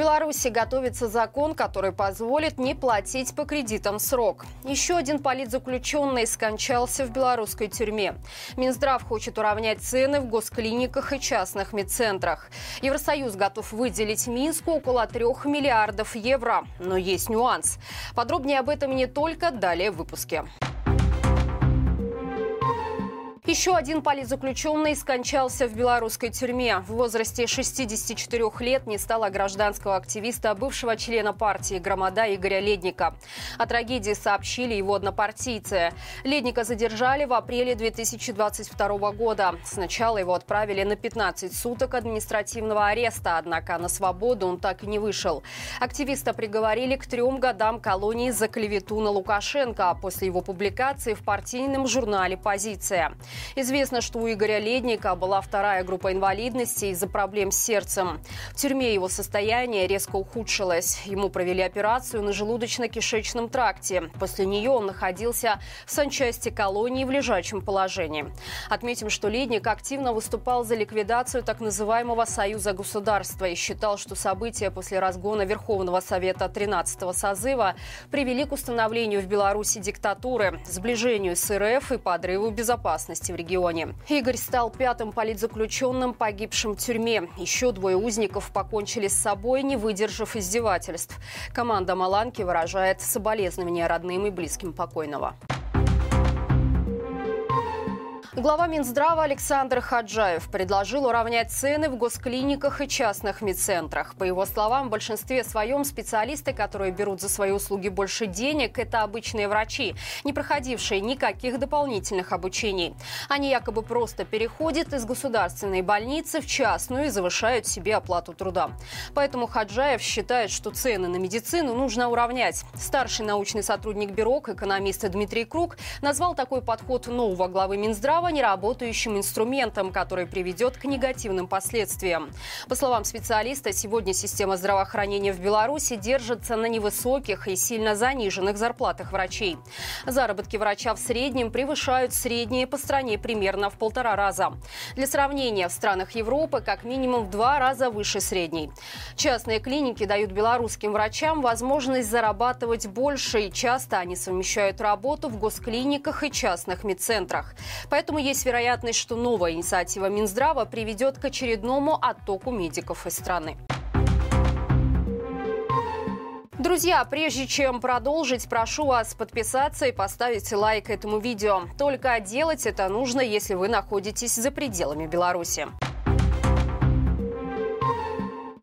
Беларуси готовится закон, который позволит не платить по кредитам срок. Еще один политзаключенный скончался в белорусской тюрьме. Минздрав хочет уравнять цены в госклиниках и частных медцентрах. Евросоюз готов выделить Минску около трех миллиардов евро. Но есть нюанс. Подробнее об этом не только далее в выпуске. Еще один политзаключенный скончался в белорусской тюрьме. В возрасте 64 лет не стало гражданского активиста, бывшего члена партии «Громада» Игоря Ледника. О трагедии сообщили его однопартийцы. Ледника задержали в апреле 2022 года. Сначала его отправили на 15 суток административного ареста, однако на свободу он так и не вышел. Активиста приговорили к трем годам колонии за клевету на Лукашенко после его публикации в партийном журнале «Позиция». Известно, что у Игоря Ледника была вторая группа инвалидности из-за проблем с сердцем. В тюрьме его состояние резко ухудшилось. Ему провели операцию на желудочно-кишечном тракте. После нее он находился в санчасти колонии в лежачем положении. Отметим, что Ледник активно выступал за ликвидацию так называемого «Союза государства» и считал, что события после разгона Верховного Совета 13-го созыва привели к установлению в Беларуси диктатуры, сближению с РФ и подрыву безопасности в регионе. Игорь стал пятым политзаключенным, погибшим в тюрьме. Еще двое узников покончили с собой, не выдержав издевательств. Команда Маланки выражает соболезнования родным и близким покойного. Глава Минздрава Александр Хаджаев предложил уравнять цены в госклиниках и частных медцентрах. По его словам, в большинстве своем специалисты, которые берут за свои услуги больше денег, это обычные врачи, не проходившие никаких дополнительных обучений. Они якобы просто переходят из государственной больницы в частную и завышают себе оплату труда. Поэтому Хаджаев считает, что цены на медицину нужно уравнять. Старший научный сотрудник бюро, экономист Дмитрий Круг, назвал такой подход нового главы Минздрава неработающим инструментом, который приведет к негативным последствиям. По словам специалиста, сегодня система здравоохранения в Беларуси держится на невысоких и сильно заниженных зарплатах врачей. Заработки врача в среднем превышают средние по стране примерно в полтора раза. Для сравнения, в странах Европы как минимум в два раза выше средней. Частные клиники дают белорусским врачам возможность зарабатывать больше, и часто они совмещают работу в госклиниках и частных медцентрах. Поэтому Поэтому есть вероятность, что новая инициатива Минздрава приведет к очередному оттоку медиков из страны. Друзья, прежде чем продолжить, прошу вас подписаться и поставить лайк этому видео. Только делать это нужно, если вы находитесь за пределами Беларуси.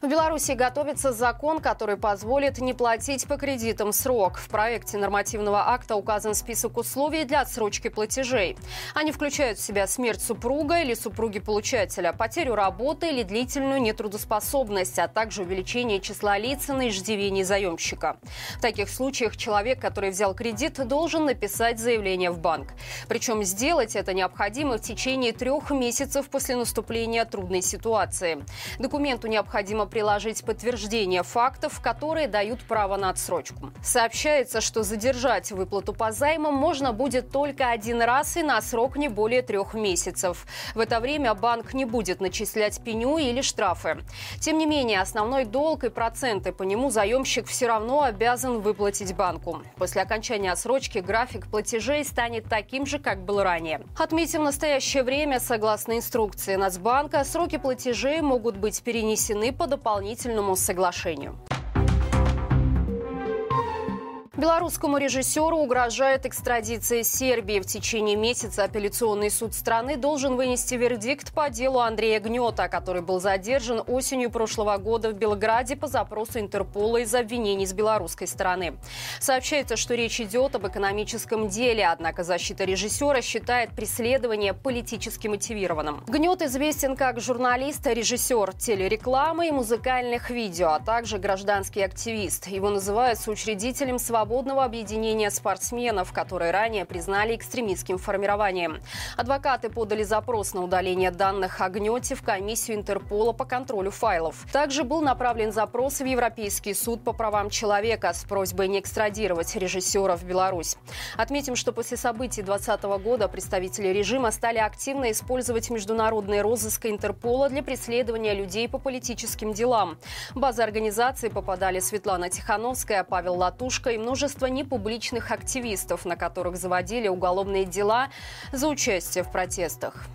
В Беларуси готовится закон, который позволит не платить по кредитам срок. В проекте нормативного акта указан список условий для отсрочки платежей. Они включают в себя смерть супруга или супруги получателя, потерю работы или длительную нетрудоспособность, а также увеличение числа лиц на иждивении заемщика. В таких случаях человек, который взял кредит, должен написать заявление в банк. Причем сделать это необходимо в течение трех месяцев после наступления трудной ситуации. Документу необходимо приложить подтверждение фактов, которые дают право на отсрочку. Сообщается, что задержать выплату по займам можно будет только один раз и на срок не более трех месяцев. В это время банк не будет начислять пеню или штрафы. Тем не менее, основной долг и проценты по нему заемщик все равно обязан выплатить банку. После окончания отсрочки график платежей станет таким же, как был ранее. Отметим, в настоящее время, согласно инструкции Нацбанка, сроки платежей могут быть перенесены по дополнительному дополнительному соглашению. Белорусскому режиссеру угрожает экстрадиция Сербии. В течение месяца апелляционный суд страны должен вынести вердикт по делу Андрея Гнета, который был задержан осенью прошлого года в Белграде по запросу Интерпола из обвинений с белорусской стороны. Сообщается, что речь идет об экономическом деле, однако защита режиссера считает преследование политически мотивированным. Гнет известен как журналист, режиссер телерекламы и музыкальных видео, а также гражданский активист. Его называют соучредителем свободы свободного объединения спортсменов, которые ранее признали экстремистским формированием. Адвокаты подали запрос на удаление данных о гнете в комиссию Интерпола по контролю файлов. Также был направлен запрос в Европейский суд по правам человека с просьбой не экстрадировать режиссера в Беларусь. Отметим, что после событий 2020 года представители режима стали активно использовать международные розыска Интерпола для преследования людей по политическим делам. В базы организации попадали Светлана Тихановская, Павел Латушка и множество непубличных активистов, на которых заводили уголовные дела за участие в протестах.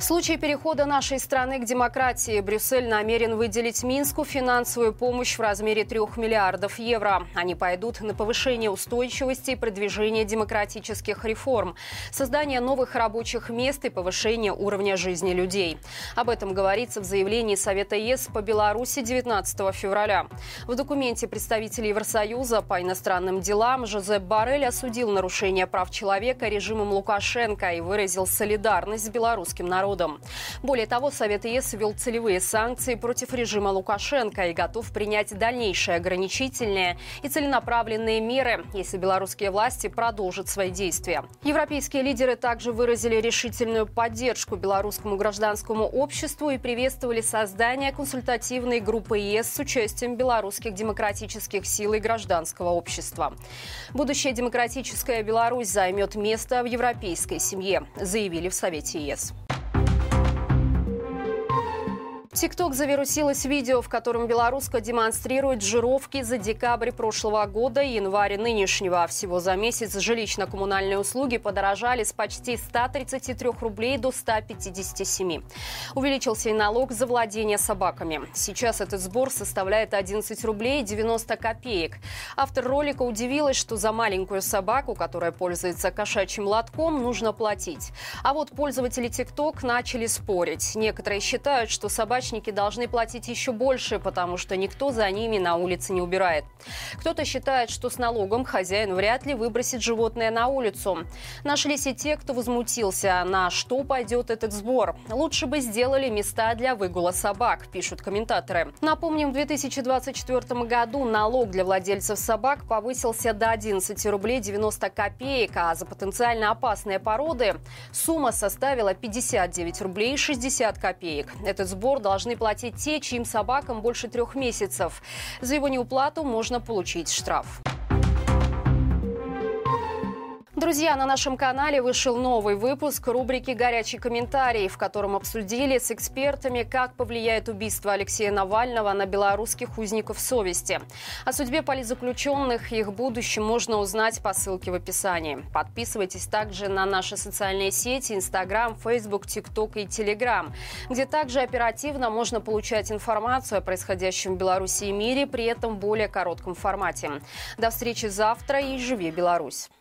В случае перехода нашей страны к демократии Брюссель намерен выделить Минску финансовую помощь в размере 3 миллиардов евро. Они пойдут на повышение устойчивости и продвижение демократических реформ, создание новых рабочих мест и повышение уровня жизни людей. Об этом говорится в заявлении Совета ЕС по Беларуси 19 февраля. В документе представитель Евросоюза по иностранным делам Жозеп Барель осудил нарушение прав человека режимом Лукашенко и выразил солидарность с белорусским народом народом. Более того, Совет ЕС ввел целевые санкции против режима Лукашенко и готов принять дальнейшие ограничительные и целенаправленные меры, если белорусские власти продолжат свои действия. Европейские лидеры также выразили решительную поддержку белорусскому гражданскому обществу и приветствовали создание консультативной группы ЕС с участием белорусских демократических сил и гражданского общества. Будущая демократическая Беларусь займет место в европейской семье, заявили в Совете ЕС. ТикТок завирусилось видео, в котором белоруска демонстрирует жировки за декабрь прошлого года и январь нынешнего. Всего за месяц жилищно-коммунальные услуги подорожали с почти 133 рублей до 157. Увеличился и налог за владение собаками. Сейчас этот сбор составляет 11 рублей 90 копеек. Автор ролика удивилась, что за маленькую собаку, которая пользуется кошачьим лотком, нужно платить. А вот пользователи ТикТок начали спорить. Некоторые считают, что собака собачники должны платить еще больше, потому что никто за ними на улице не убирает. Кто-то считает, что с налогом хозяин вряд ли выбросит животное на улицу. Нашлись и те, кто возмутился, на что пойдет этот сбор. Лучше бы сделали места для выгула собак, пишут комментаторы. Напомним, в 2024 году налог для владельцев собак повысился до 11 рублей 90 копеек, а за потенциально опасные породы сумма составила 59 рублей 60 копеек. Этот сбор должны платить те, чьим собакам больше трех месяцев. За его неуплату можно получить штраф. Друзья, на нашем канале вышел новый выпуск рубрики «Горячий комментарий», в котором обсудили с экспертами, как повлияет убийство Алексея Навального на белорусских узников совести. О судьбе политзаключенных и их будущем можно узнать по ссылке в описании. Подписывайтесь также на наши социальные сети Инстаграм, Фейсбук, ТикТок и Телеграм, где также оперативно можно получать информацию о происходящем в Беларуси и мире, при этом в более коротком формате. До встречи завтра и живи Беларусь!